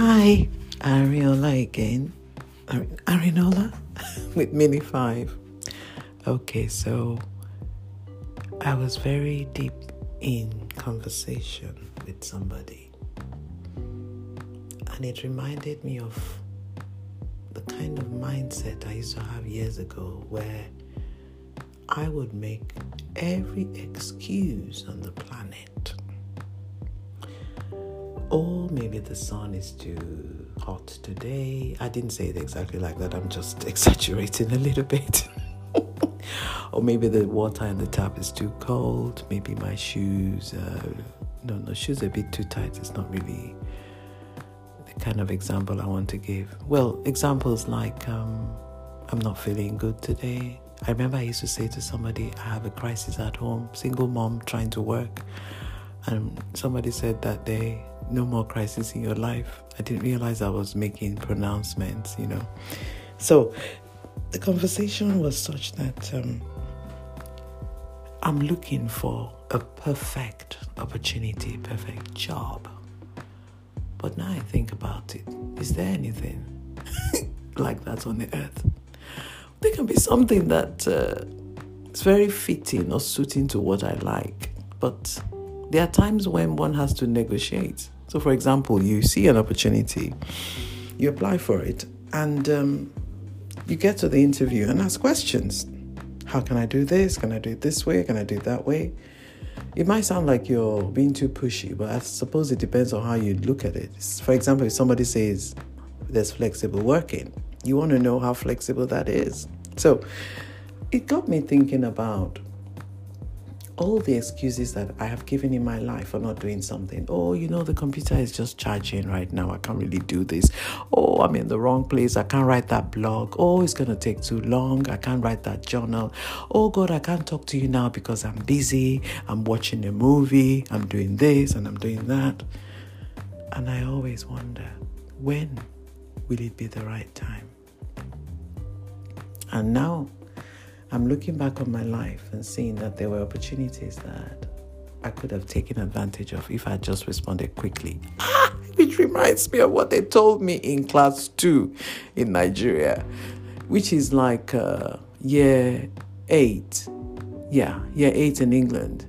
Hi, Ariola again. Ar- Arinola with Mini 5. Okay, so I was very deep in conversation with somebody, and it reminded me of the kind of mindset I used to have years ago where I would make every excuse on the planet. Or maybe the sun is too hot today. I didn't say it exactly like that, I'm just exaggerating a little bit. or maybe the water in the tap is too cold. Maybe my shoes, uh, no, no, shoes are a bit too tight. It's not really the kind of example I want to give. Well, examples like um, I'm not feeling good today. I remember I used to say to somebody, I have a crisis at home, single mom trying to work. And somebody said that day, no more crisis in your life. I didn't realize I was making pronouncements, you know. So the conversation was such that um, I'm looking for a perfect opportunity, perfect job. But now I think about it, is there anything like that on the earth? There can be something that uh, is very fitting or suiting to what I like, but there are times when one has to negotiate. So, for example, you see an opportunity, you apply for it, and um, you get to the interview and ask questions. How can I do this? Can I do it this way? Can I do it that way? It might sound like you're being too pushy, but I suppose it depends on how you look at it. For example, if somebody says there's flexible working, you want to know how flexible that is. So it got me thinking about all the excuses that I have given in my life for not doing something. Oh, you know, the computer is just charging right now. I can't really do this. Oh, I'm in the wrong place. I can't write that blog. Oh, it's going to take too long. I can't write that journal. Oh, God, I can't talk to you now because I'm busy. I'm watching a movie. I'm doing this and I'm doing that. And I always wonder when will it be the right time? And now I'm looking back on my life and seeing that there were opportunities that I could have taken advantage of if I just responded quickly. Ah, which reminds me of what they told me in class two in Nigeria, which is like uh, year eight. Yeah, year eight in England.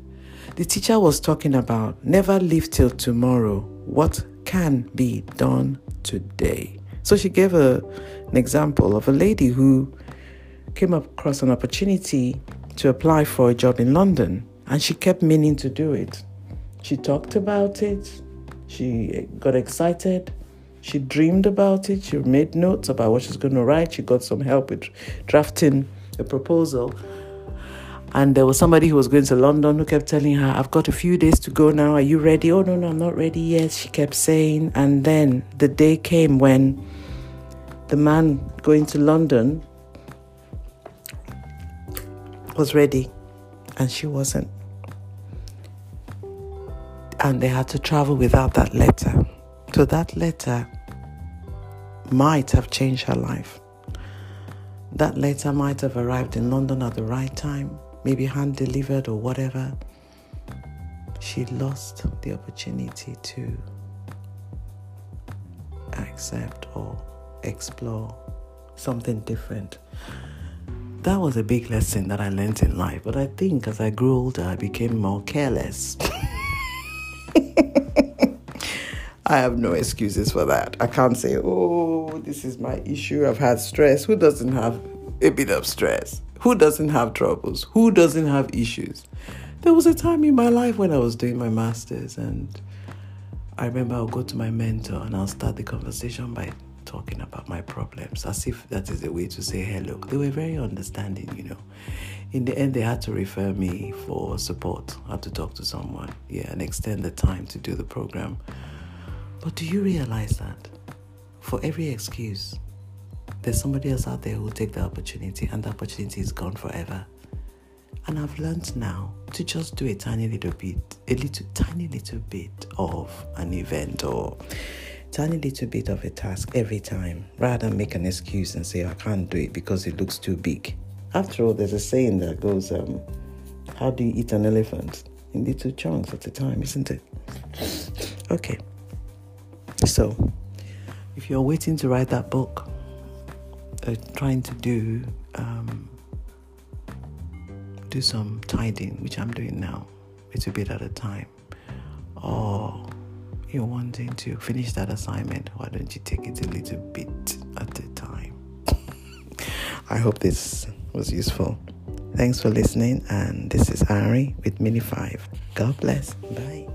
The teacher was talking about never live till tomorrow. What can be done today? So she gave a, an example of a lady who came across an opportunity to apply for a job in London and she kept meaning to do it. She talked about it, she got excited, she dreamed about it, she made notes about what she's going to write, she got some help with drafting a proposal. And there was somebody who was going to London who kept telling her, I've got a few days to go now. Are you ready? Oh, no, no, I'm not ready yet. She kept saying. And then the day came when the man going to London was ready and she wasn't. And they had to travel without that letter. So that letter might have changed her life. That letter might have arrived in London at the right time, maybe hand delivered or whatever. She lost the opportunity to accept or explore something different that was a big lesson that I learned in life. But I think as I grew older, I became more careless. I have no excuses for that. I can't say, oh, this is my issue. I've had stress. Who doesn't have a bit of stress? Who doesn't have troubles? Who doesn't have issues? There was a time in my life when I was doing my master's, and I remember I'll go to my mentor and I'll start the conversation by talking about my problems as if that is a way to say hello. They were very understanding, you know. In the end, they had to refer me for support, had to talk to someone, yeah, and extend the time to do the program. But do you realize that for every excuse, there's somebody else out there who will take the opportunity, and the opportunity is gone forever. And I've learned now to just do a tiny little bit, a little tiny little bit of an event or tiny little bit of a task every time rather than make an excuse and say, I can't do it because it looks too big. After all, there's a saying that goes, um, How do you eat an elephant? In little chunks at a time, isn't it? Okay. So, if you're waiting to write that book, uh, trying to do um, do some tidying, which I'm doing now, a little bit at a time, or you're wanting to finish that assignment, why don't you take it a little bit at a time? I hope this was useful. Thanks for listening, and this is Ari with Mini 5. God bless. Bye.